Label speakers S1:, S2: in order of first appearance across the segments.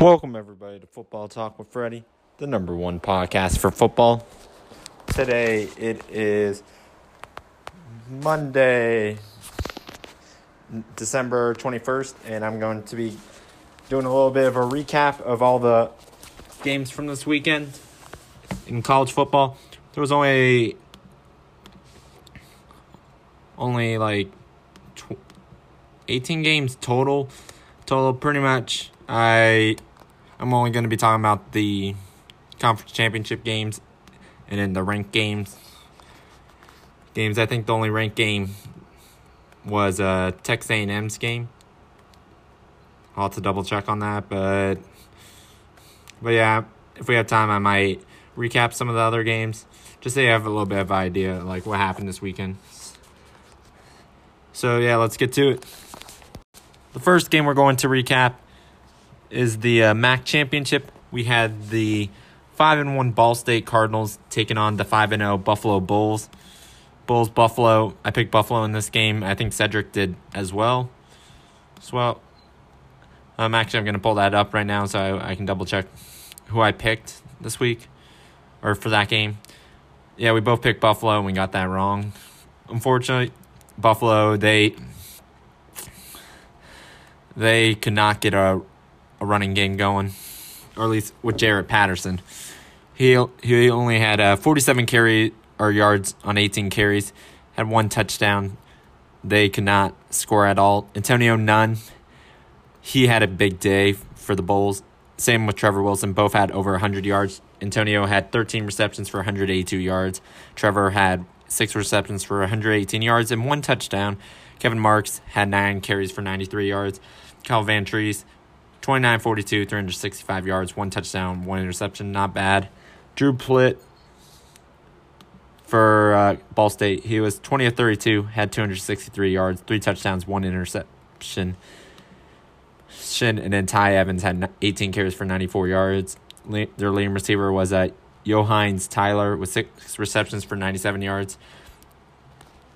S1: Welcome, everybody, to Football Talk with Freddie, the number one podcast for football. Today it is Monday, December 21st, and I'm going to be doing a little bit of a recap of all the games from this weekend in college football. There was only only like 18 games total. Total pretty much I I'm only going to be talking about the conference championship games and then the ranked games. Games I think the only ranked game was uh Texas A&M's game. I'll have to double check on that, but but yeah, if we have time I might recap some of the other games just so you have a little bit of idea like what happened this weekend. So yeah, let's get to it. The first game we're going to recap is the uh, MAC championship. We had the five and one Ball State Cardinals taking on the five and zero Buffalo Bulls. Bulls Buffalo. I picked Buffalo in this game. I think Cedric did as well. As well. Um, actually, I'm to pull that up right now so I, I can double check who I picked this week or for that game. Yeah, we both picked Buffalo and we got that wrong. Unfortunately, Buffalo they they could not get a a running game going, or at least with Jarrett Patterson. He he only had uh, 47 carry or yards on 18 carries, had one touchdown. They could not score at all. Antonio Nunn, he had a big day for the Bulls. Same with Trevor Wilson. Both had over 100 yards. Antonio had 13 receptions for 182 yards. Trevor had six receptions for 118 yards and one touchdown. Kevin Marks had nine carries for 93 yards. Kyle Vantrease 29 42, 365 yards, one touchdown, one interception. Not bad. Drew Plitt for uh, Ball State, he was 20 of 32, had 263 yards, three touchdowns, one interception. Shin And then Ty Evans had 18 carries for 94 yards. Their leading receiver was uh, Yo'Heinz Tyler with six receptions for 97 yards.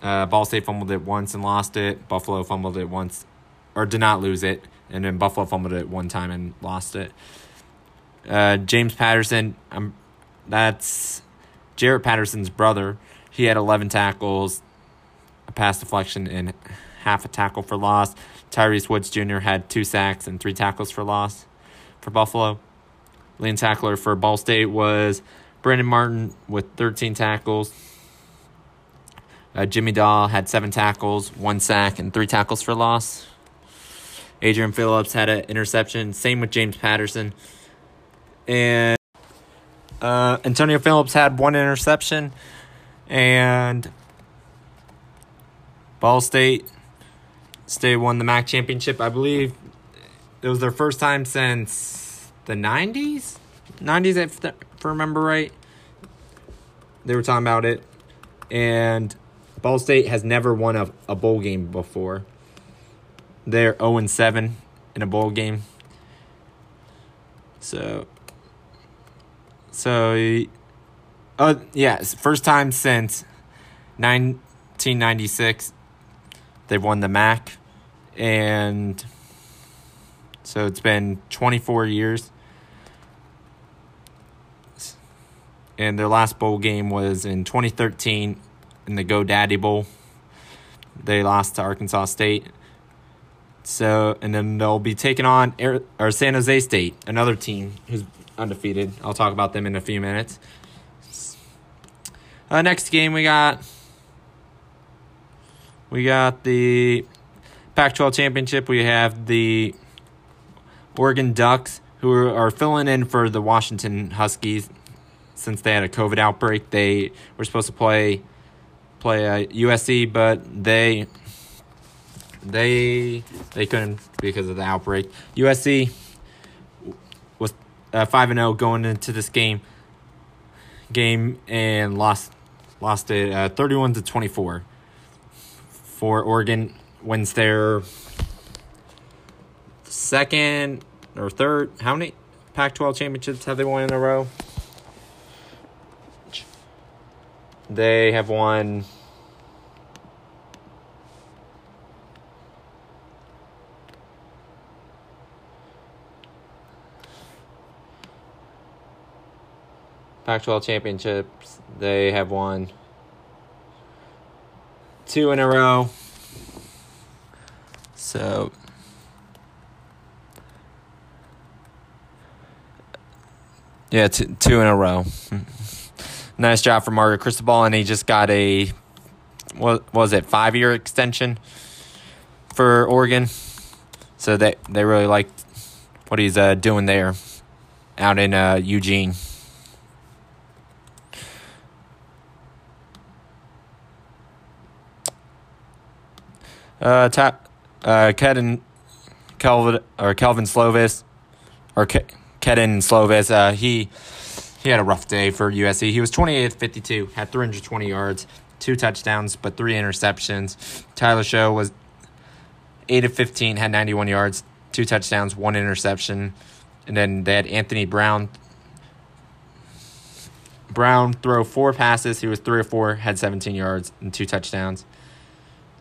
S1: Uh, Ball State fumbled it once and lost it. Buffalo fumbled it once, or did not lose it and then Buffalo fumbled it one time and lost it. Uh, James Patterson, um, that's Jarrett Patterson's brother. He had 11 tackles, a pass deflection, and half a tackle for loss. Tyrese Woods Jr. had two sacks and three tackles for loss for Buffalo. Lead tackler for Ball State was Brandon Martin with 13 tackles. Uh, Jimmy Dahl had seven tackles, one sack, and three tackles for loss. Adrian Phillips had an interception. Same with James Patterson. And uh, Antonio Phillips had one interception. And Ball State State won the MAC championship. I believe it was their first time since the 90s? 90s, if, I remember right. They were talking about it. And Ball State has never won a, a bowl game before. They're 0 7 in a bowl game. So, so, uh, yeah, first time since 1996 they've won the MAC. And so it's been 24 years. And their last bowl game was in 2013 in the GoDaddy Bowl. They lost to Arkansas State. So, and then they'll be taking on Air, or San Jose State, another team who's undefeated. I'll talk about them in a few minutes. Uh, next game we got we got the Pac-12 championship. We have the Oregon Ducks who are filling in for the Washington Huskies since they had a COVID outbreak. They were supposed to play play uh, USC, but they they they couldn't because of the outbreak. USC was uh, five and zero oh going into this game game and lost lost it uh, thirty one to twenty four. For Oregon wins their second or third. How many Pac twelve championships have they won in a row? They have won Pac 12 championships. They have won two in a row. So, yeah, two, two in a row. nice job for Mario Cristobal, and he just got a what was it five year extension for Oregon. So they they really liked what he's uh, doing there out in uh, Eugene. Uh, ta- uh, Kedon, Kelvin or Kelvin Slovis, or Ke- Kedon Slovis. Uh, he he had a rough day for USC. He was 28th, 52, had 320 yards, two touchdowns, but three interceptions. Tyler Shough was 8 of 15, had 91 yards, two touchdowns, one interception. And then they had Anthony Brown. Brown throw four passes. He was three or four, had 17 yards and two touchdowns.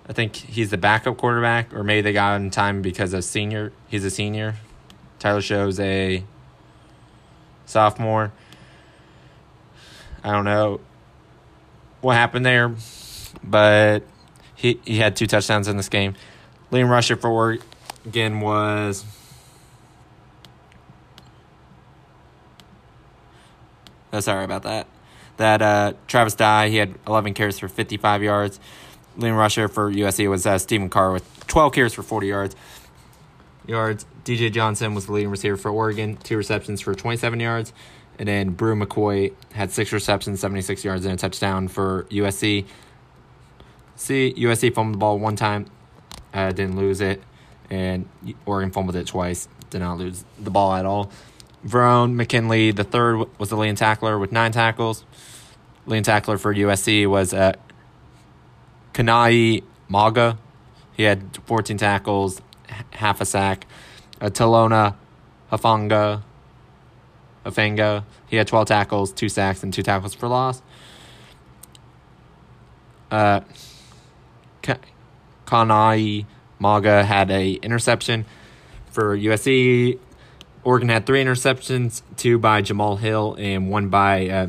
S1: I think he's the backup quarterback, or maybe they got him in time because of senior. He's a senior. Tyler Shough's a sophomore. I don't know what happened there, but he he had two touchdowns in this game. Liam Rusher for Oregon was Oh, sorry about that. That uh, Travis Dye, he had 11 carries for 55 yards. Liam Rusher for USC was uh, Stephen Carr with 12 carries for 40 yards. Yards. DJ Johnson was the leading receiver for Oregon, two receptions for 27 yards. And then Bru McCoy had six receptions, 76 yards, and a touchdown for USC. See, USC fumbled the ball one time, uh, didn't lose it. And Oregon fumbled it twice, did not lose the ball at all. Verone McKinley, the third, was the leading tackler with nine tackles. Leading tackler for USC was uh, Kana'i Mauga. He had 14 tackles, half a sack. Uh, Talanoa Hufanga. Hufanga. He had 12 tackles, two sacks, and two tackles for loss. Uh, Kana'i Mauga had a interception for USC. Oregon had three interceptions, two by Jamal Hill and one by uh,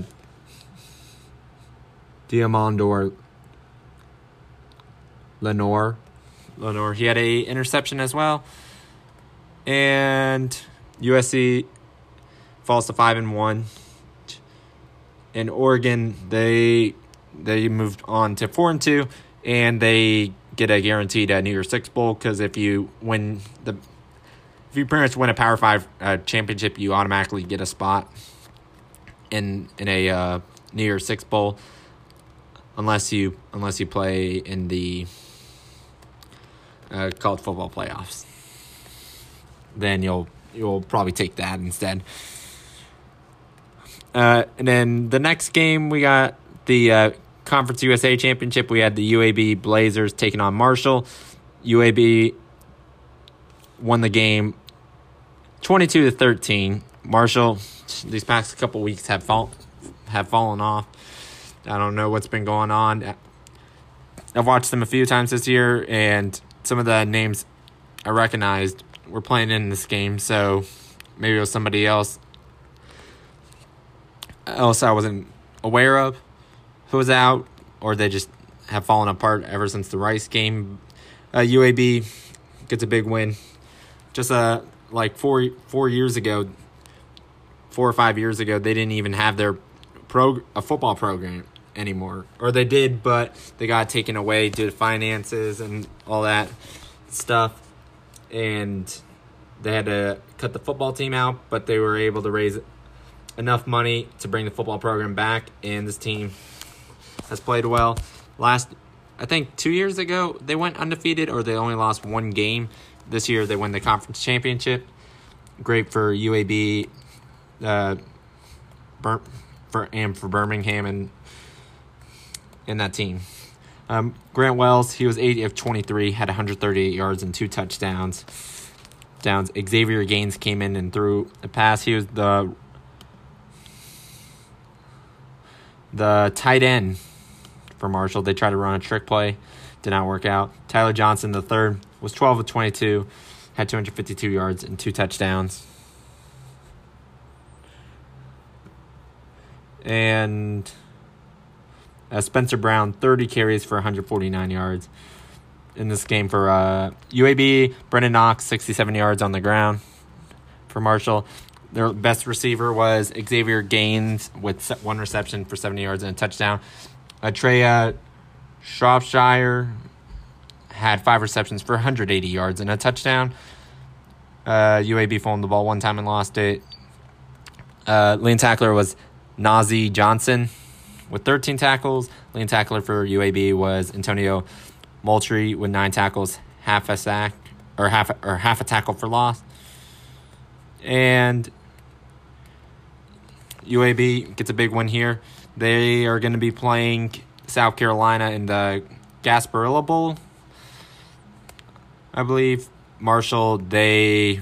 S1: Deommodore Lenoir. Lenore. He had a interception as well. And USC falls to five and one. In Oregon, they they moved on to four and two, and they get a guaranteed uh, New Year's Six bowl because if you win the if your parents win a Power Five uh, championship, you automatically get a spot in in a uh, New Year's Six bowl, unless you unless you play in the uh, college football playoffs. Then you'll you'll probably take that instead. Uh, and then the next game we got the uh, Conference USA Championship. We had the UAB Blazers taking on Marshall. UAB won the game 22 to 13. Marshall these past couple weeks have fall, have fallen off. I don't know what's been going on. I've watched them a few times this year and some of the names I recognized were playing in this game, so maybe it was somebody else else I wasn't aware of who was out, or they just have fallen apart ever since the Rice game. Uh, UAB gets a big win. Just uh, like four four years ago, four or five years ago, they didn't even have their pro a football program anymore, or they did, but they got taken away due to finances and all that stuff, and they had to cut the football team out, but they were able to raise enough money to bring the football program back, and this team has played well. Last, I think two years ago, they went undefeated, or they only lost one game. This year, they won the conference championship. Great for UAB, uh, for and for Birmingham and in that team. Um, Grant Wells, he was 80 of 23, had 138 yards and two touchdowns. Downs. Xavier Gaines came in and threw a pass. He was the the tight end for Marshall. They tried to run a trick play, did not work out. Tyler Johnson, the third, was 12 of 22, had 252 yards and two touchdowns. And uh, Spencer Brown, 30 carries for 149 yards in this game for uh, UAB. Brenden Knox, 67 yards on the ground for Marshall. Their best receiver was Xavier Gaines with one reception for 70 yards and a touchdown. Atreya Shropshire had five receptions for 180 yards and a touchdown. Uh, UAB fumbled the ball one time and lost it. Uh, lean tackler was Nazeeh Johnson with 13 tackles. Lean tackler for UAB was Antonio Moultrie with nine tackles, half a sack or half or half a tackle for loss. And UAB gets a big win here. They are going to be playing South Carolina in the Gasparilla Bowl. I believe Marshall they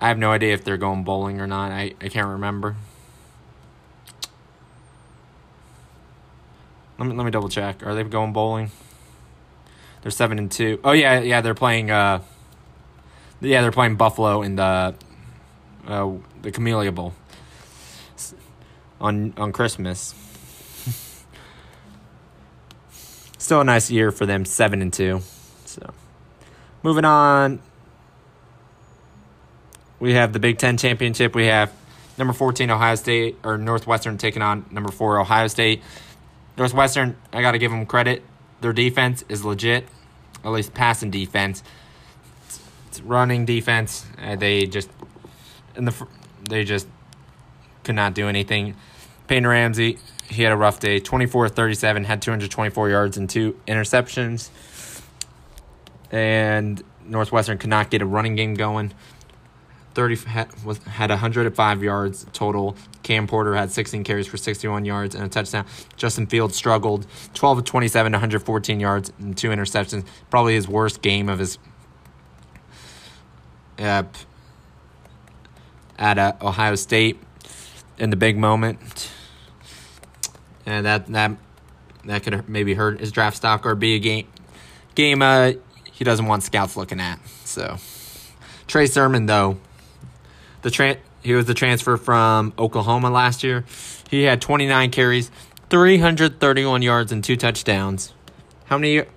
S1: I have no idea if they're going bowling or not. I, I can't remember. Let me let me double check. Are they going bowling? They're seven and two. Oh yeah, yeah, they're playing uh yeah, they're playing Buffalo in the uh the Camellia Bowl on on Christmas. Still a nice year for them, seven and two. So moving on we have the Big Ten championship. We have number 14 Ohio State or Northwestern taking on number four Ohio State. Northwestern, I got to give them credit. Their defense is legit, at least passing defense. It's, it's running defense. Uh, they just in the they just could not do anything. Peyton Ramsey, he had a rough day. 24-37, had 224 yards and two interceptions. And Northwestern could not get a running game going. 30 had, was, had 105 yards total. Cam Porter had 16 carries for 61 yards and a touchdown. Justin Fields struggled 12 of 27, 114 yards and two interceptions. Probably his worst game of his uh, at uh, Ohio State in the big moment. And that that that could maybe hurt his draft stock or be a game game uh, he doesn't want scouts looking at. So Trey Sermon though the he was the transfer from Oklahoma last year. He had 29 carries, 331 yards, and two touchdowns. How many?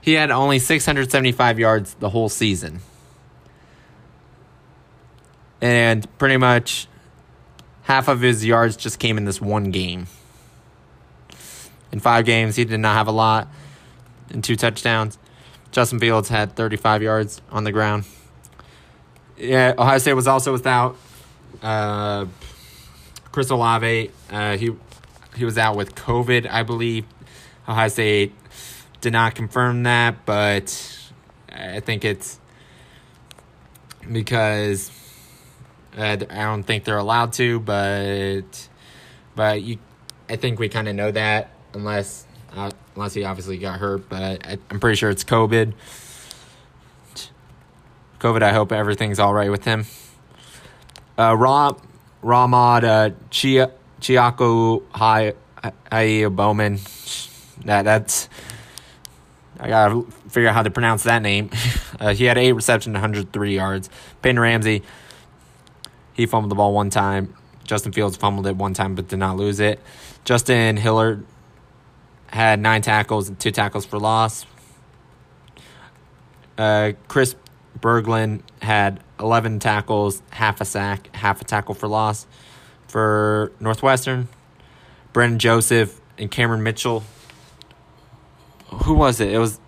S1: He had only 675 yards the whole season. And pretty much half of his yards just came in this one game. In five games, he did not have a lot and two touchdowns. Justin Fields had 35 yards on the ground. Yeah, Ohio State was also without uh, Chris Olave. Uh, he he was out with COVID, I believe. Ohio State did not confirm that, but I think it's because uh, I don't think they're allowed to, but but you, I think we kind of know that unless uh, unless he obviously got hurt, but I, I'm pretty sure it's COVID. COVID, I hope everything's all right with him. Uh, Ram, Ramad uh, Chia, Chiako Hai Bowman. That that's I gotta figure out how to pronounce that name. Uh, he had eight receptions, 103 yards. Peyton Ramsey, he fumbled the ball one time. Justin Fields fumbled it one time, but did not lose it. Justin Hilliard had nine tackles and two tackles for loss. Uh, Chris Berglund had 11 tackles, half a sack, half a tackle for loss for Northwestern. Brandon Joseph and Cameron Mitchell. Who was it? It was.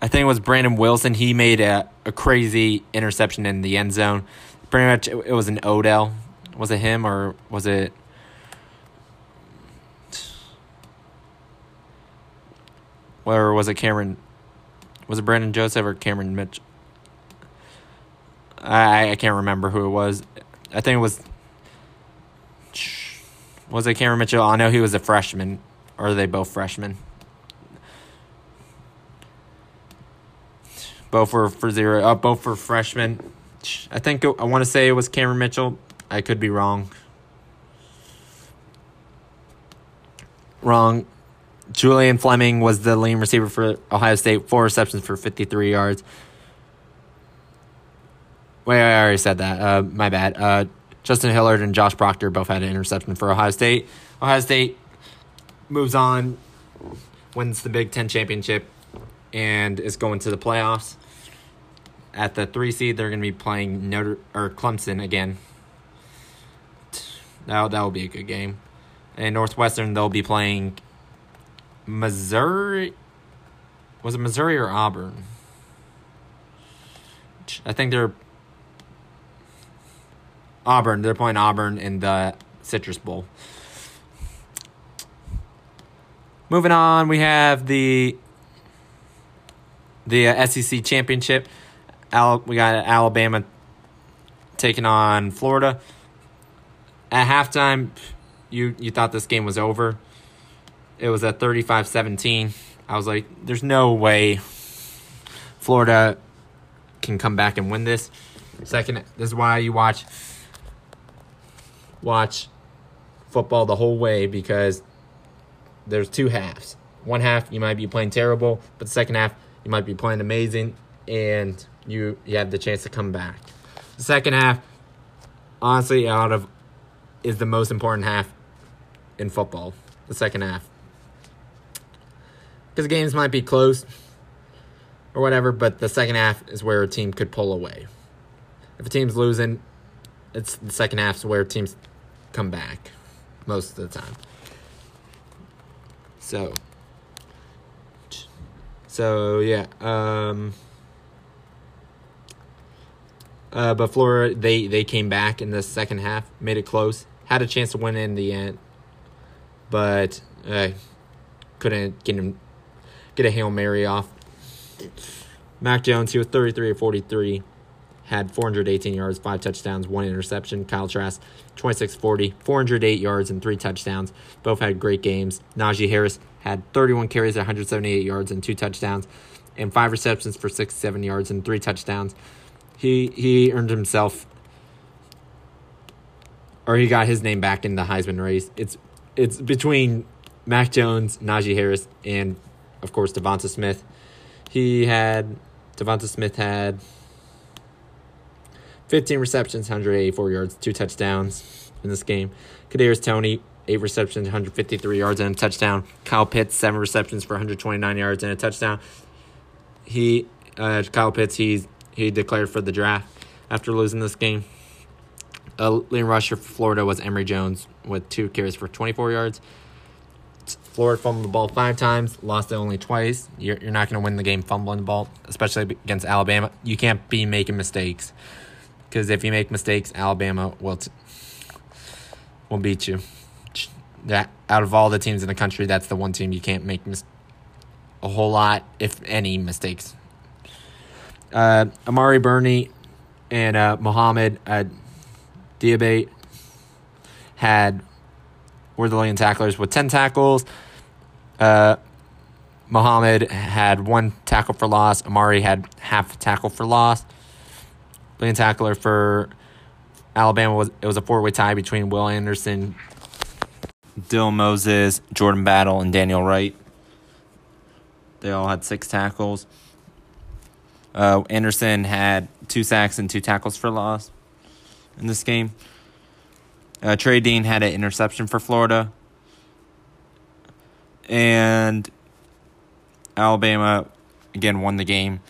S1: I think it was Brandon Wilson. He made a, a crazy interception in the end zone. Pretty much, it, it was an Odell. Was it him or was it? Or was it Cameron? Was it Brandon Joseph or Cameron Mitch? I I can't remember who it was. I think it was. Was it Cameron Mitchell? I know he was a freshman. Or are they both freshmen? Both were for zero. Uh, both for freshmen. I think I want to say it was Cameron Mitchell. I could be wrong. Wrong. Julian Fleming was the lead receiver for Ohio State, four receptions for 53 yards. Wait, I already said that. Uh, my bad. Uh, Justin Hilliard and Josh Proctor both had an interception for Ohio State. Ohio State moves on, wins the Big Ten championship, and is going to the playoffs. At the three seed, they're going to be playing Notre or Clemson again. That that will be a good game. And Northwestern, they'll be playing Missouri. Was it Missouri or Auburn? I think they're Auburn. They're playing Auburn in the Citrus Bowl. Moving on, we have the the uh, SEC championship. Al- we got Alabama taking on Florida. At halftime, you you thought this game was over. It was at 35-17. I was like, there's no way Florida can come back and win this. Second, this is why you watch watch football the whole way because there's two halves. One half you might be playing terrible, but the second half you might be playing amazing and you you have the chance to come back. The second half honestly out of is the most important half in football. The second half. Because games might be close or whatever, but the second half is where a team could pull away. If a team's losing, it's the second half where teams come back most of the time. So, so yeah. Um, uh, but Florida, they they came back in the second half, made it close, had a chance to win in the end, but uh, couldn't get him get a hail mary off. Mac Jones, he was thirty three or forty three had 418 yards, five touchdowns, one interception. Kyle Trask, 26 40, 408 yards, and three touchdowns. Both had great games. Najee Harris had 31 carries, 178 yards, and two touchdowns, and five receptions for 67 yards and three touchdowns. He he earned himself, or he got his name back in the Heisman race. It's it's between Mac Jones, Najee Harris, and of course Devonta Smith. He had Devonta Smith had 15 receptions, 184 yards, two touchdowns in this game. Kadarius Toney, eight receptions, 153 yards and a touchdown. Kyle Pitts, seven receptions for 129 yards and a touchdown. He, uh, Kyle Pitts, he's he declared for the draft after losing this game. A leading rusher for Florida was Emory Jones with two carries for 24 yards. Florida fumbled the ball five times, lost it only twice. You're, you're not going to win the game fumbling the ball, especially against Alabama. You can't be making mistakes. Because if you make mistakes, Alabama will t- will beat you. That out of all the teams in the country, that's the one team you can't make mis- a whole lot, if any, mistakes. Uh, Amari Burney and uh, Mohamed uh, Diabaté had were the leading tacklers with ten tackles. Uh, Mohamed had one tackle for loss. Amari had half a tackle for loss leading tackler for Alabama was it was a four way tie between Will Anderson, Dill Moses, Jordan Battle, and Daniel Wright. They all had six tackles. Uh, Anderson had two sacks and two tackles for loss in this game. Uh, Trey Dean had an interception for Florida. And Alabama, again, won the game.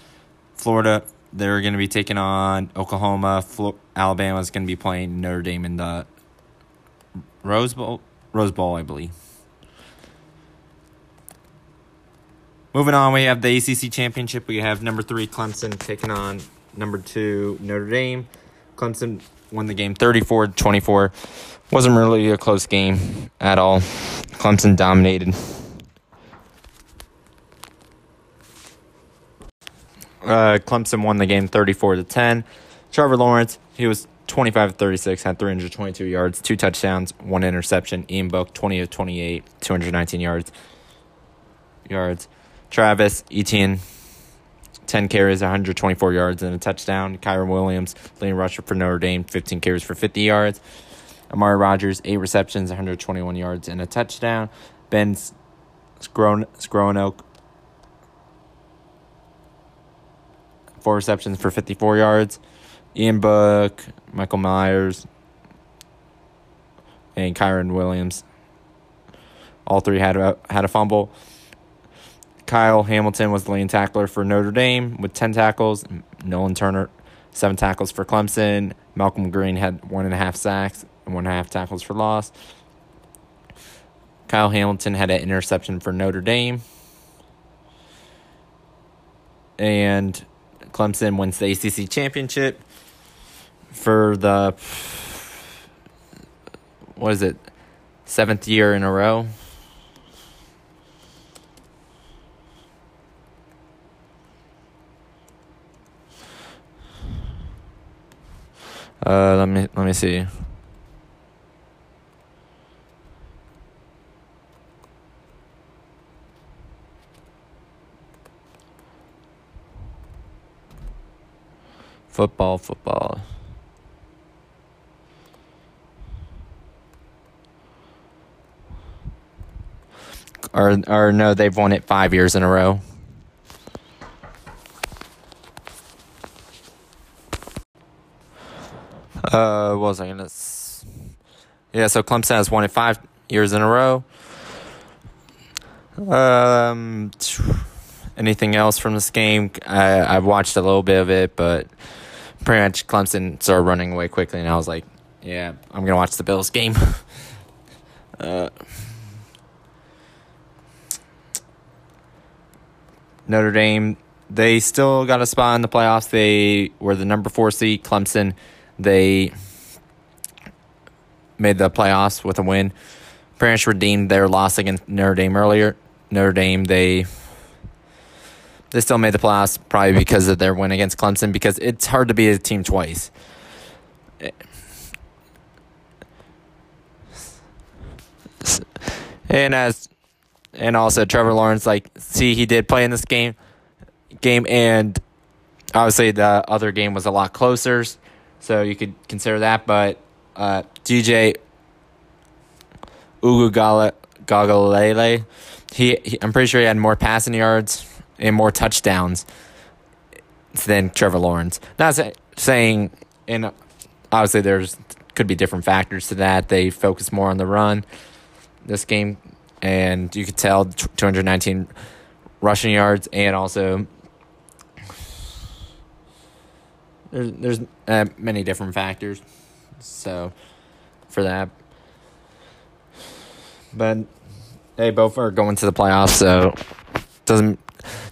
S1: Florida they're going to be taking on Oklahoma. Flo- Alabama is going to be playing Notre Dame in the Rose Bowl. Rose Bowl, I believe. Moving on, we have the ACC championship. We have number three Clemson taking on number two Notre Dame. Clemson won the game 34 24. Wasn't really a close game at all. Clemson dominated. Uh, Clemson won the game 34 to 10. Trevor Lawrence, he was 25 36, had 322 yards, two touchdowns, one interception. Ian Book, 20 of 28, 219 yards. Yards. Travis Etienne, 10 carries, 124 yards, and a touchdown. Kyren Williams, leading rusher for Notre Dame, 15 carries for 50 yards. Amari Rodgers, 8 receptions, 121 yards, and a touchdown. Ben Skowronek, four receptions for 54 yards. Ian Book, Michael Myers, and Kyren Williams. All three had a, had a fumble. Kyle Hamilton was the lead tackler for Notre Dame with 10 tackles. Nolan Turner, seven tackles for Clemson. Malcolm Green had one and a half sacks and one and a half tackles for loss. Kyle Hamilton had an interception for Notre Dame. And Clemson wins the ACC championship for the what is it seventh year in a row uh let me let me see football football or or no, they've won it five years in a row. Uh, what was I gonna? S- yeah, so Clemson has won it five years in a row. Um, anything else from this game? I I've watched a little bit of it, but pretty much Clemson started running away quickly, and I was like, yeah, I'm gonna watch the Bills game. uh. Notre Dame, they still got a spot in the playoffs. They were the number four seed. Clemson, they made the playoffs with a win. Parents redeemed their loss against Notre Dame earlier. Notre Dame, they they still made the playoffs probably because of their win against Clemson because it's hard to beat a team twice. And as and also Trevor Lawrence. Like, see, he did play in this game, game, and obviously the other game was a lot closer, so you could consider that. But uh, DJ Uiagalelei, he, he, I'm pretty sure he had more passing yards and more touchdowns than Trevor Lawrence. Not say, saying, and obviously there's could be different factors to that. They focus more on the run this game and you could tell 219 rushing yards and also there's there's uh, many different factors so for that. But they both are going to the playoffs so doesn't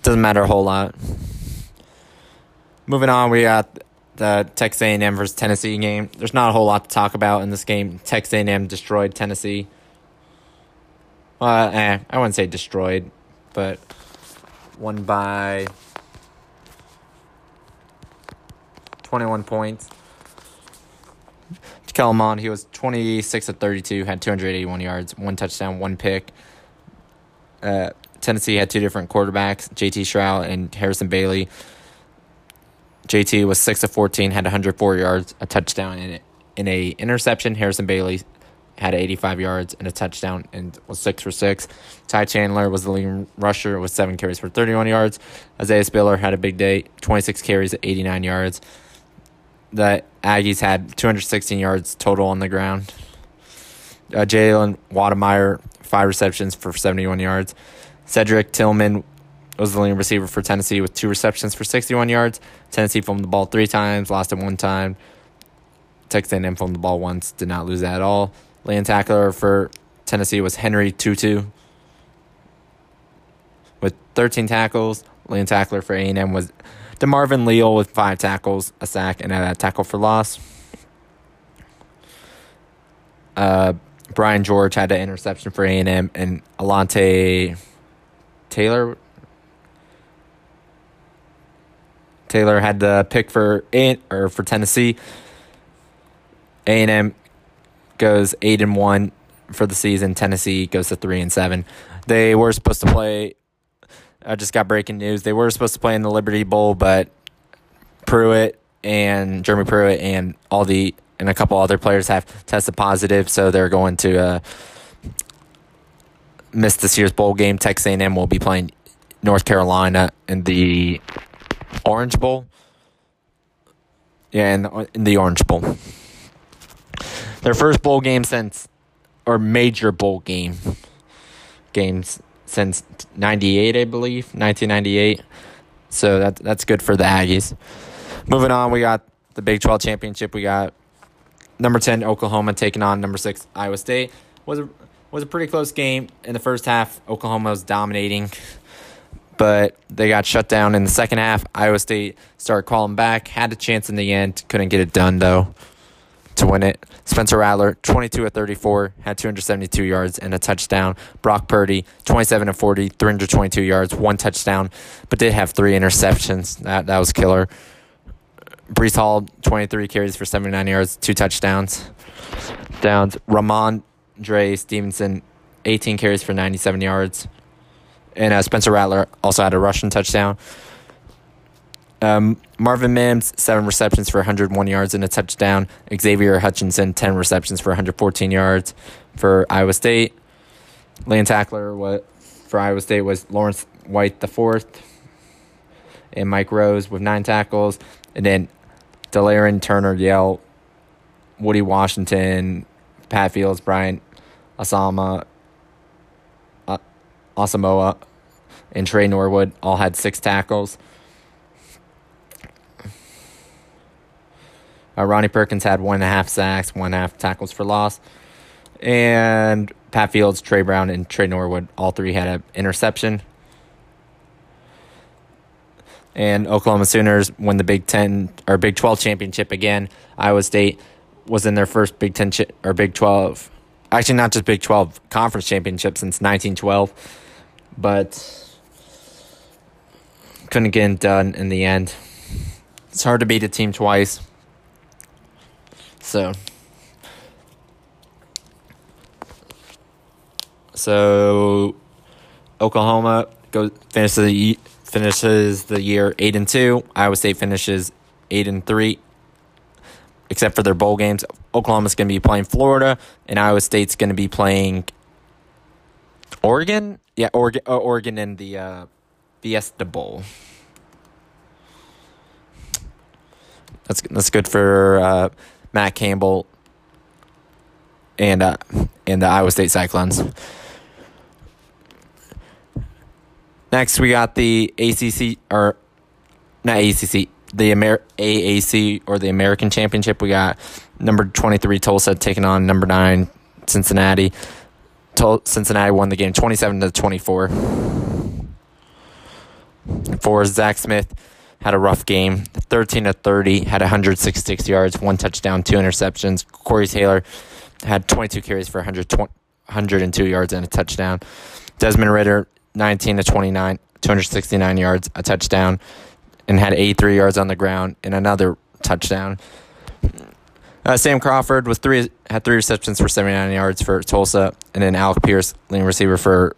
S1: doesn't matter a whole lot. Moving on we got the Texas A&M versus Tennessee game. There's not a whole lot to talk about in this game. Texas A&M destroyed Tennessee. Well, eh, I wouldn't say destroyed, but won by 21 points. Kellen he was 26 of 32, had 281 yards, one touchdown, one pick. Uh, Tennessee had two different quarterbacks, JT Shrout and Harrison Bailey. JT was 6 of 14, had 104 yards, a touchdown, and in a interception. Harrison Bailey had 85 yards and a touchdown and was six for six. Ty Chandler was the leading rusher with seven carries for 31 yards. Isaiah Spiller had a big day, 26 carries at 89 yards. The Aggies had 216 yards total on the ground. Uh, Jalen Wydermyer, five receptions for 71 yards. Cedric Tillman was the leading receiver for Tennessee with two receptions for 61 yards. Tennessee fumbled the ball three times, lost it one time. Texas A&M fumbled the ball once, did not lose that at all. Land tackler for Tennessee was Henry To'oTo'o with 13 tackles. Land tackler for A&M was DeMarvin Leal with five tackles, a sack, and a tackle for loss. Uh, Brian George had an interception for A&M, and Alontae Taylor Taylor had the pick for A or for Tennessee. A and M goes eight and one for the season. Tennessee goes to three and seven. They were supposed to play. I just got breaking news. They were supposed to play in the Liberty Bowl, but Pruitt and Jeremy Pruitt and all the and a couple other players have tested positive, so they're going to uh, miss this year's bowl game. Texas A&M will be playing North Carolina in the Orange Bowl. Yeah, in the, in the Orange Bowl. Their first bowl game since, or major bowl game, games since '98, I believe, 1998. So that that's good for the Aggies. Moving on, we got the Big 12 championship. We got number 10 Oklahoma taking on number six Iowa State. Was a was a pretty close game in the first half. Oklahoma was dominating, but they got shut down in the second half. Iowa State started calling back, had a chance in the end, couldn't get it done though to win it. Spencer Rattler, 22 of 34, had 272 yards and a touchdown. Brock Purdy, 27 of 40, 322 yards, one touchdown, but did have three interceptions. That that was killer. Breece Hall, 23 carries for 79 yards, two touchdowns. Downs. Rhamondre Stevenson, 18 carries for 97 yards. And uh, Spencer Rattler also had a rushing touchdown. Um, Marvin Mims, seven receptions for 101 yards and a touchdown. Xavier Hutchinson, 10 receptions for 114 yards for Iowa State. Lane tackler what for Iowa State was Lawrence White the fourth, and Mike Rose with nine tackles, and then Delarrin Turner-Yell, Woody Washington, Pat Fields, Brian Asama, uh, Asamoah, and Trey Norwood all had six tackles. Uh, Ronnie Perkins had one and a half sacks, one and a half tackles for loss. And Pat Fields, Trey Brown, and Trey Norwood, all three had an interception. And Oklahoma Sooners won the Big Ten or Big Twelve championship again. Iowa State was in their first Big Ten or Big Twelve, actually not just Big Twelve conference championship since 1912, but couldn't get it done in the end. It's hard to beat a team twice. So, so Oklahoma goes finishes the finishes the year eight and two. Iowa State finishes eight and three. Except for their bowl games, Oklahoma's going to be playing Florida, and Iowa State's going to be playing Oregon. Yeah, Oregon. Uh, Oregon in the uh, Fiesta Bowl. That's that's good for uh, Matt Campbell and uh, and the Iowa State Cyclones. Next, we got the ACC or not ACC, the Amer- AAC or the American Championship. We got number twenty three Tulsa taking on number nine Cincinnati. Tul- Cincinnati won the game twenty seven to twenty four. For Zach Smith, had a rough game. 13 to 30, had 166 yards, one touchdown, two interceptions. Corey Taylor had 22 carries for 102 yards and a touchdown. Desmond Ridder, 19 to 29, 269 yards, a touchdown, and had 83 yards on the ground and another touchdown. Uh, Sam Crawford was three had three receptions for 79 yards for Tulsa, and then Alec Pierce, leading receiver for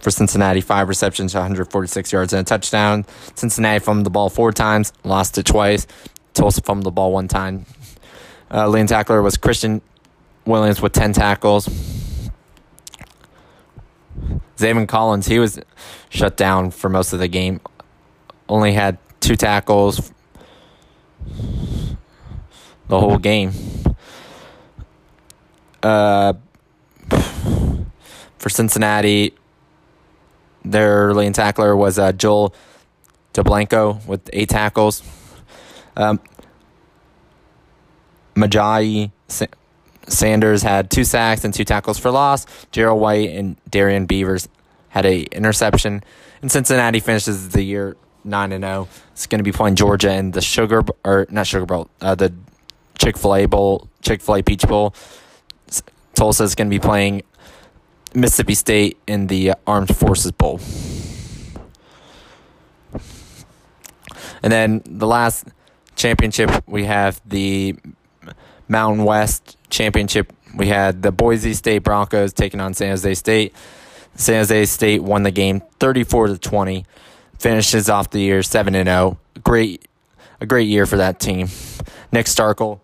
S1: for Cincinnati, five receptions, 146 yards, and a touchdown. Cincinnati fumbled the ball four times, lost it twice. Tulsa fumbled the ball one time. Uh, leading tackler was Christian Williams with 10 tackles. Zaven Collins, he was shut down for most of the game. Only had two tackles the whole game. Uh, for Cincinnati, their lane tackler was uh, Joel Dublanko with eight tackles. Um, Myjai Sanders had two sacks and two tackles for loss. Gerald White and Darian Beavers had a interception. And Cincinnati finishes the year nine and zero. It's going to be playing Georgia in the Sugar or not Sugar Bowl, uh, the Chick Fil A Bowl, Chick Fil A Peach Bowl. Tulsa is going to be playing Mississippi State in the uh, Armed Forces Bowl. And then the last championship, we have the Mountain West Championship. We had the Boise State Broncos taking on San Jose State. San Jose State won the game 34 to 20. Finishes off the year 7 and 0. Great a great year for that team. Nick Starkel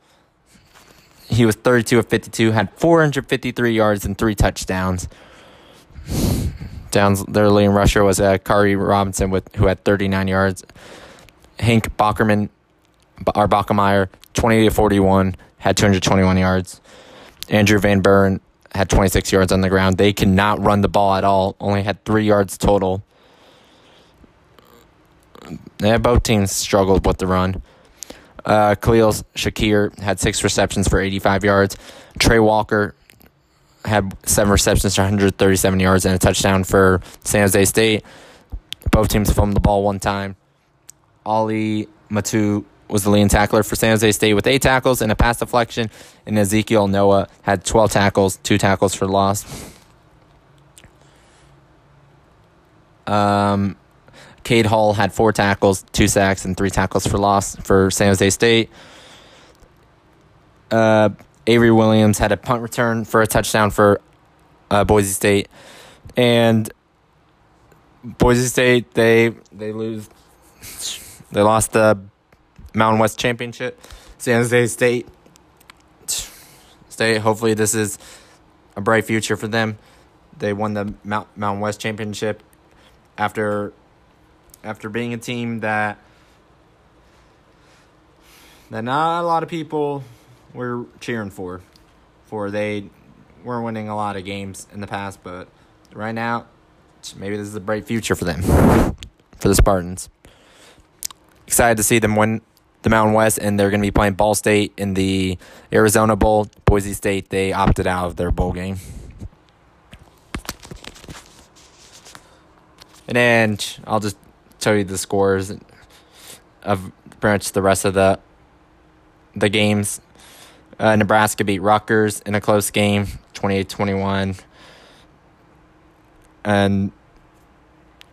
S1: he was 32 of 52, had 453 yards and three touchdowns. Downs their leading rusher was uh, Kairee Robinson with who had 39 yards. Hank Bockerman our Bachmeier, 20 to 41, had 221 yards. Andrew Van Buren had 26 yards on the ground. They cannot run the ball at all, only had three yards total. Yeah, both teams struggled with the run. Uh, Khalil Shakir had six receptions for 85 yards. Tre Walker had seven receptions for 137 yards and a touchdown for San Jose State. Both teams fumbled the ball one time. Ali Matu was the leading tackler for San Jose State with eight tackles and a pass deflection, and Ezekiel Noa had 12 tackles, two tackles for loss. Um, Cade Hall had four tackles, two sacks, and three tackles for loss for San Jose State. Uh, Avery Williams had a punt return for a touchdown for uh, Boise State, and Boise State they they lose. They lost the Mountain West Championship. San Jose State. State. Hopefully, this is a bright future for them. They won the Mount, Mountain West Championship after after being a team that that not a lot of people were cheering for. For they were winning a lot of games in the past, but right now, maybe this is a bright future for them, for the Spartans. Excited to see them win the Mountain West, and they're going to be playing Ball State in the Arizona Bowl. Boise State, they opted out of their bowl game. And then I'll just tell you the scores of pretty much the rest of the the games. Uh, Nebraska beat Rutgers in a close game, 28-21. And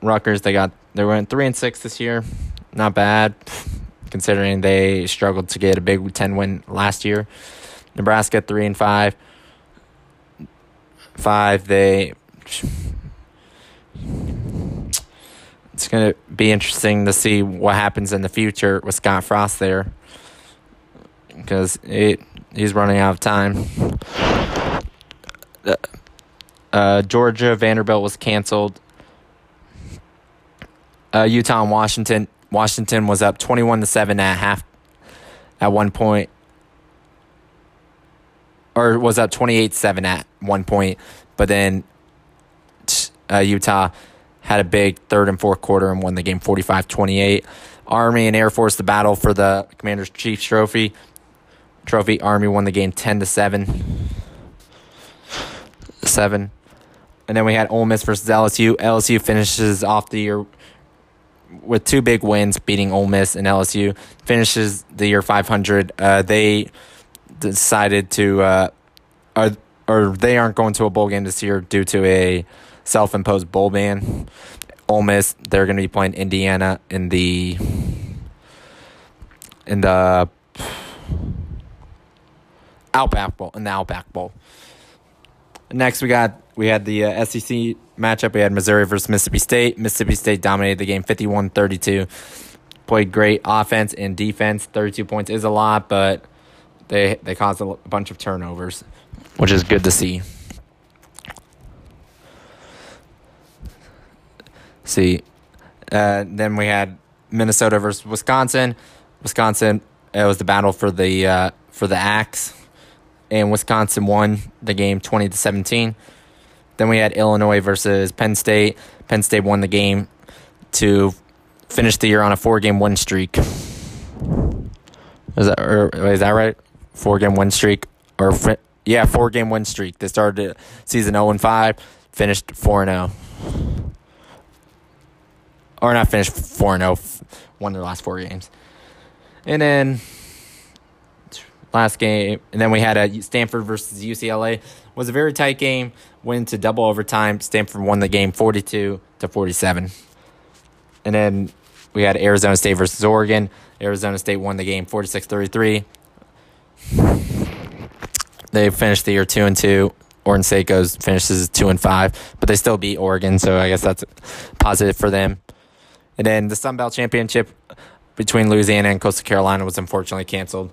S1: Rutgers, they got they went three and six this year. Not bad, considering they struggled to get a Big Ten win last year. Nebraska three and five. Five, they it's going to be interesting to see what happens in the future with Scott Frost there because it, he's running out of time. Uh, Georgia Vanderbilt was canceled. Uh, Utah and Washington. Washington was up twenty-one to seven at half. At one point, or was up twenty-eight seven at one point, but then uh, Utah had a big third and fourth quarter and won the game 45 28. Army and Air Force, the battle for the Commander's Chiefs Trophy. Trophy Army won the game 10 to 7. 7. And then we had Ole Miss versus LSU. LSU finishes off the year with two big wins, beating Ole Miss and LSU. Finishes the year 500. Uh, they decided to, uh, or, or they aren't going to a bowl game this year due to a self imposed bowl ban. Ole Miss, they're going to be playing Indiana in the in the Outback Bowl in the Outback Bowl. Next, we got we had the uh, SEC matchup. We had Missouri versus Mississippi State. Mississippi State dominated the game 51-32. Played great offense and defense. 32 points is a lot, but they they caused a bunch of turnovers, which is good to see. See, uh, then we had Minnesota versus Wisconsin. Wisconsin, it was the battle for the uh, for the axe, and Wisconsin won the game twenty to seventeen. Then we had Illinois versus Penn State. Penn State won the game to finish the year on a four game win streak. Is that or, is that right? Four game win streak or yeah, four game win streak. They started season zero and five, finished four and zero or not finished 4 0, won their last four games. And then last game, and then we had a Stanford versus UCLA. was a very tight game. Went to double overtime. Stanford won the game 42 to 47. And then we had Arizona State versus Oregon. Arizona State won the game 46 33. They finished the year 2 and 2. Oregon State goes finishes 2 and 5, but they still beat Oregon, so I guess that's positive for them. And then the Sun Belt Championship between Louisiana and Coastal Carolina was unfortunately canceled.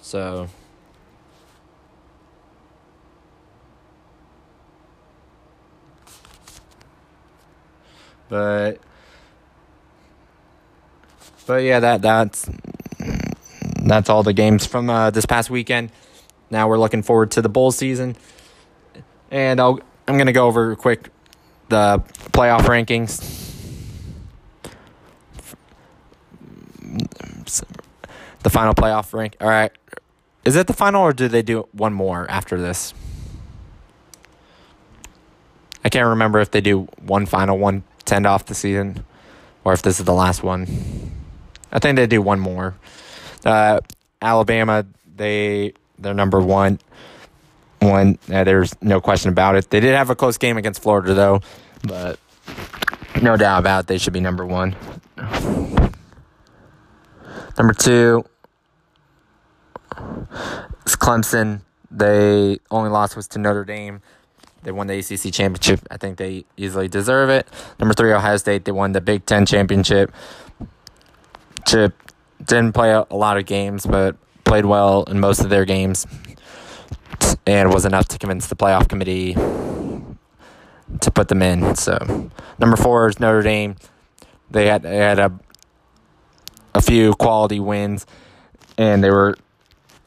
S1: So. But. But yeah, that that's that's all the games from uh, this past weekend. Now we're looking forward to the bowl season, and I'll, I'm to go over quick the playoff rankings. The final playoff rank. All right, is it the final or do they do one more after this? I can't remember if they do one final one to end off the season, or if this is the last one. I think they do one more. Uh, Alabama, they they're number one. One, uh, there's no question about it. They did have a close game against Florida though, but no doubt about it, they should be number one. Number two is Clemson. They only loss was to Notre Dame. They won the ACC championship. I think they easily deserve it. Number three, Ohio State. They won the Big Ten championship. Chip didn't play a, a lot of games, but played well in most of their games, and was enough to convince the playoff committee to put them in. So, number four is Notre Dame. They had they had a a few quality wins, and they were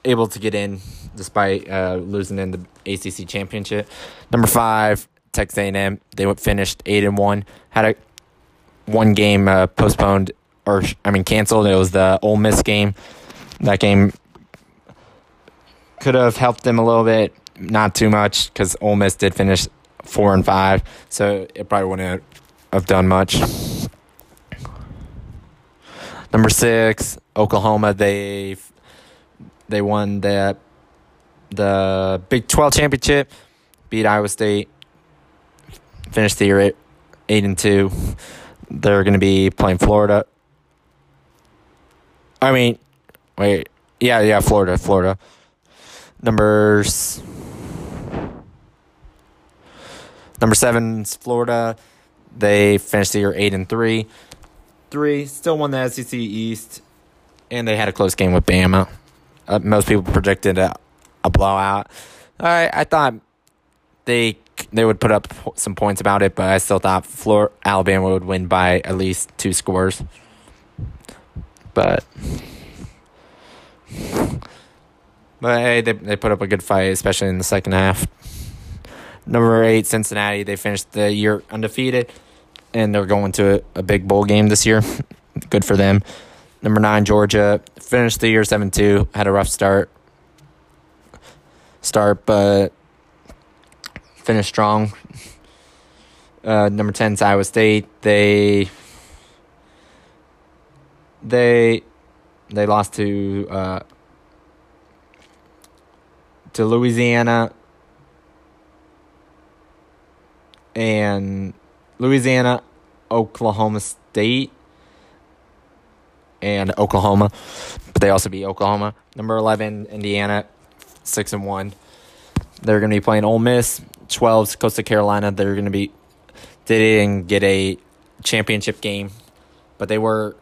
S1: able to get in despite uh, losing in the ACC championship. Number five, Texas A&M. They finished eight and one. Had a one game uh, postponed or I mean canceled. It was the Ole Miss game. That game could have helped them a little bit, not too much, because Ole Miss did finish four and five, so it probably wouldn't have done much. Number six, Oklahoma. They they won the the Big Twelve championship, beat Iowa State, finished the year eight, eight and two. They're going to be playing Florida. I mean, wait, yeah, yeah, Florida, Florida. Numbers. Number seven is Florida. They finished the year eight and three three, still won the SEC East, and they had a close game with Bama. Uh, most people predicted a, a blowout. I I thought they they would put up some points about it, but I still thought Florida, Alabama would win by at least two scores. But but hey, they they put up a good fight, especially in the second half. Number eight, Cincinnati. They finished the year undefeated and they're going to a, big bowl game this year. Good for them. Number nine, Georgia finished the year seven two. Had a rough start. Start, but finished strong. Uh, number ten is Iowa State. They they they lost to uh, to Louisiana and Louisiana, Oklahoma State, and Oklahoma, but they also beat Oklahoma. Number eleven, Indiana, six and one. They're going to be playing Ole Miss. 12 Coastal Carolina. They're going to be. They didn't get a championship game, but they were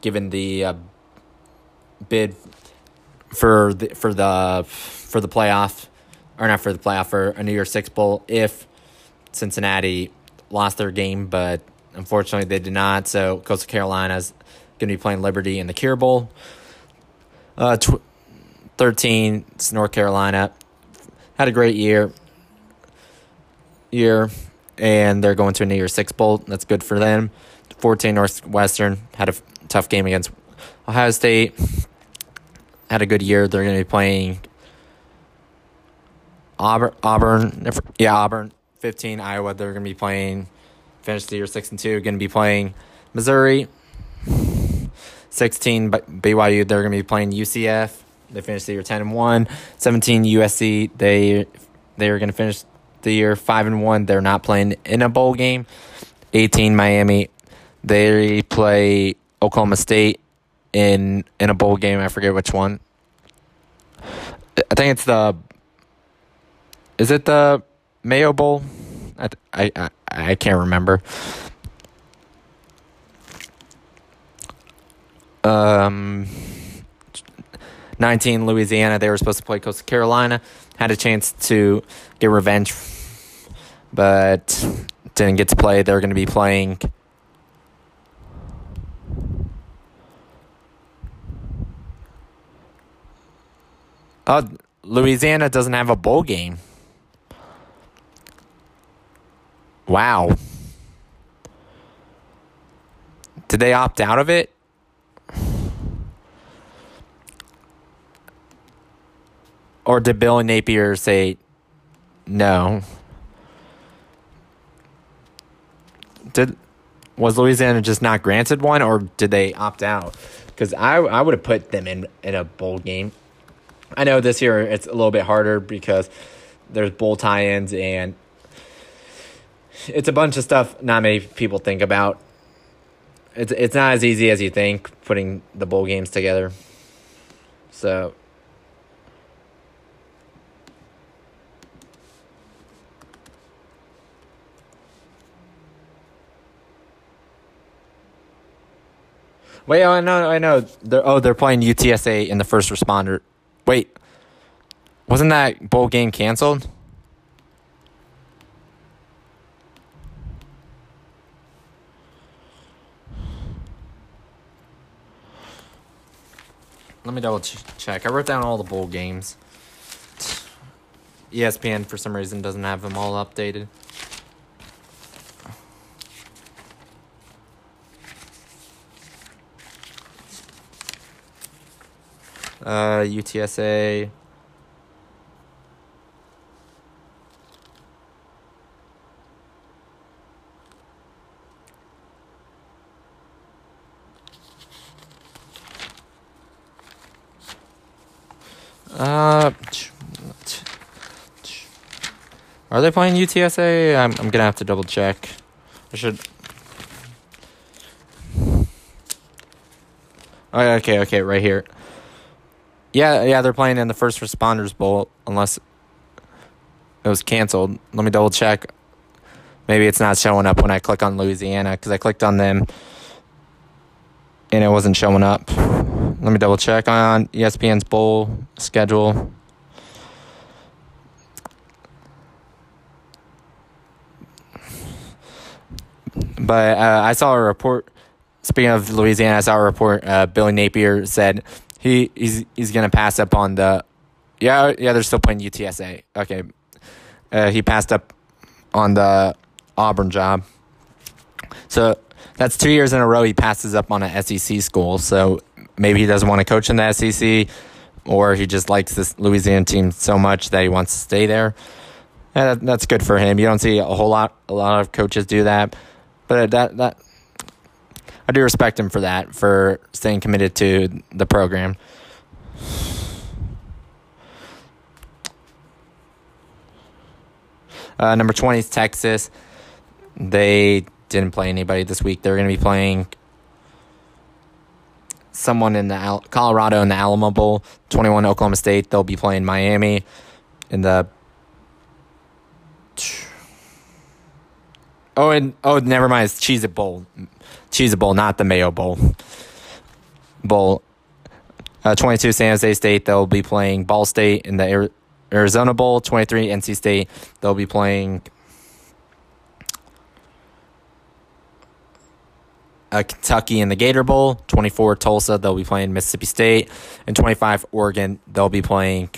S1: given the uh, bid for the for the for the playoff, or not for the playoff for a New Year's Six bowl if Cincinnati lost their game, but unfortunately they did not. So Coastal Carolina's going to be playing Liberty in the Cure Bowl. Uh, tw- 13, it's North Carolina. Had a great year. Year, and they're going to a New Year Six Bowl. That's good for them. 14, Northwestern had a f- tough game against Ohio State. Had a good year. They're going to be playing Auburn. Auburn, yeah, Auburn 15, Iowa, they're going to be playing, finished the year 6 and 2, going to be playing Missouri. 16, BYU, they're going to be playing UCF. They finished the year 10 and 1. 17, USC, they they are going to finish the year 5 and 1. They're not playing in a bowl game. 18, Miami, they play Oklahoma State in in a bowl game. I forget which one. I think it's the. Is it the Mayo Bowl. I, I, I, can't remember. Um, 19 Louisiana. They were supposed to play Coastal Carolina. Had a chance to get revenge, but didn't get to play. They're going to be playing. Oh, Louisiana doesn't have a bowl game. Wow. Did they opt out of it? Or did Billy Napier say no? Did was Louisiana just not granted one, or did they opt out? Because I I would have put them in in a bowl game. I know this year it's a little bit harder because there's bowl tie-ins and it's a bunch of stuff not many people think about. It's it's not as easy as you think putting the bowl games together. So Wait, oh, I know, I know. They're, oh, they're playing UTSA in the first responder. Wait, wasn't that bowl game canceled? Let me double ch- check. I wrote down all the bowl games. ESPN, for some reason, doesn't have them all updated. Uh, UTSA. Uh, are they playing UTSA? I'm I'm gonna have to double check. I should. Oh, okay, okay, right here. Yeah, yeah, they're playing in the First Responders Bowl unless it was canceled. Let me double check. Maybe it's not showing up when I click on Louisiana because I clicked on them and it wasn't showing up. Let me double check on ESPN's bowl schedule. But uh, I saw a report. Speaking of Louisiana, I saw a report. Uh, Billy Napier said he he's he's gonna pass up on the yeah yeah they're still playing UTSA. Okay, uh, he passed up on the Auburn job. So that's two years in a row he passes up on an SEC school. So maybe he doesn't want to coach in the SEC, or he just likes this Louisiana team so much that he wants to stay there. Yeah, that's good for him. You don't see a whole lot a lot of coaches do that, but that that I do respect him for that, for staying committed to the program. Uh, number 20 is Texas. They didn't play anybody this week. They're going to be playing someone in the Al- Colorado in the Alamo Bowl. 21 Oklahoma State. They'll be playing Miami in the. Oh, and oh, never mind. It's Cheez It Bowl. Cheez It Bowl, not the Mayo Bowl. Bowl. Uh, 22 San Jose State, they'll be playing Ball State in the Arizona Bowl. 23 NC State, they'll be playing uh, Kentucky in the Gator Bowl. 24 Tulsa, they'll be playing Mississippi State. And 25 Oregon, they'll be playing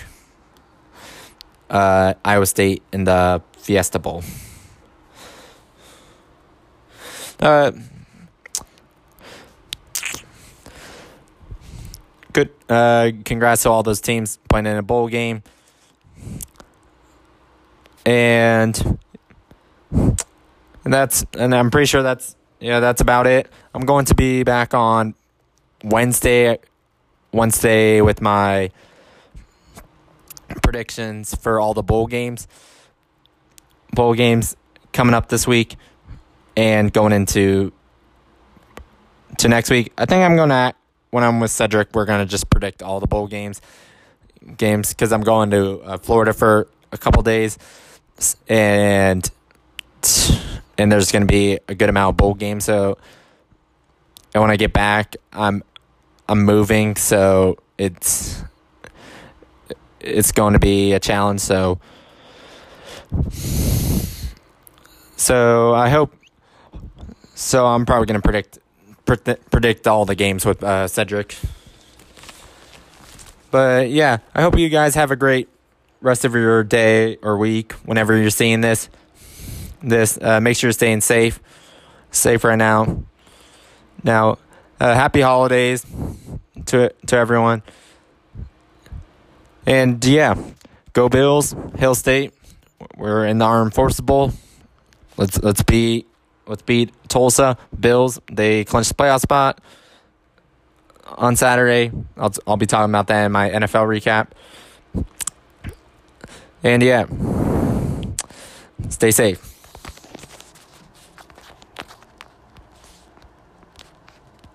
S1: uh, Iowa State in the Fiesta Bowl. Uh, good. Uh, congrats to all those teams playing in a bowl game. And and that's and I'm pretty sure that's yeah, that's about it. I'm going to be back on Wednesday Wednesday with my predictions for all the bowl games. Bowl games coming up this week and going into to next week. I think I'm to when I'm with Cedric, we're gonna just predict all the bowl games, games because I'm going to uh, Florida for a couple days, and and there's gonna be a good amount of bowl games. So, and when I get back, I'm I'm moving, so it's it's going to be a challenge. So, so I hope. So I'm probably gonna predict predict all the games with uh, Cedric. But yeah, I hope you guys have a great rest of your day or week whenever you're seeing this. This uh, make sure you're staying safe, safe right now. Now, uh, happy holidays to to everyone. And yeah, go Bills, Hail State. We're in the Armed Forces Bowl. Let's let's beat let's beat Tulsa Bills. They clinched the playoff spot on Saturday. I'll I'll be talking about that in my NFL recap. And yeah, stay safe.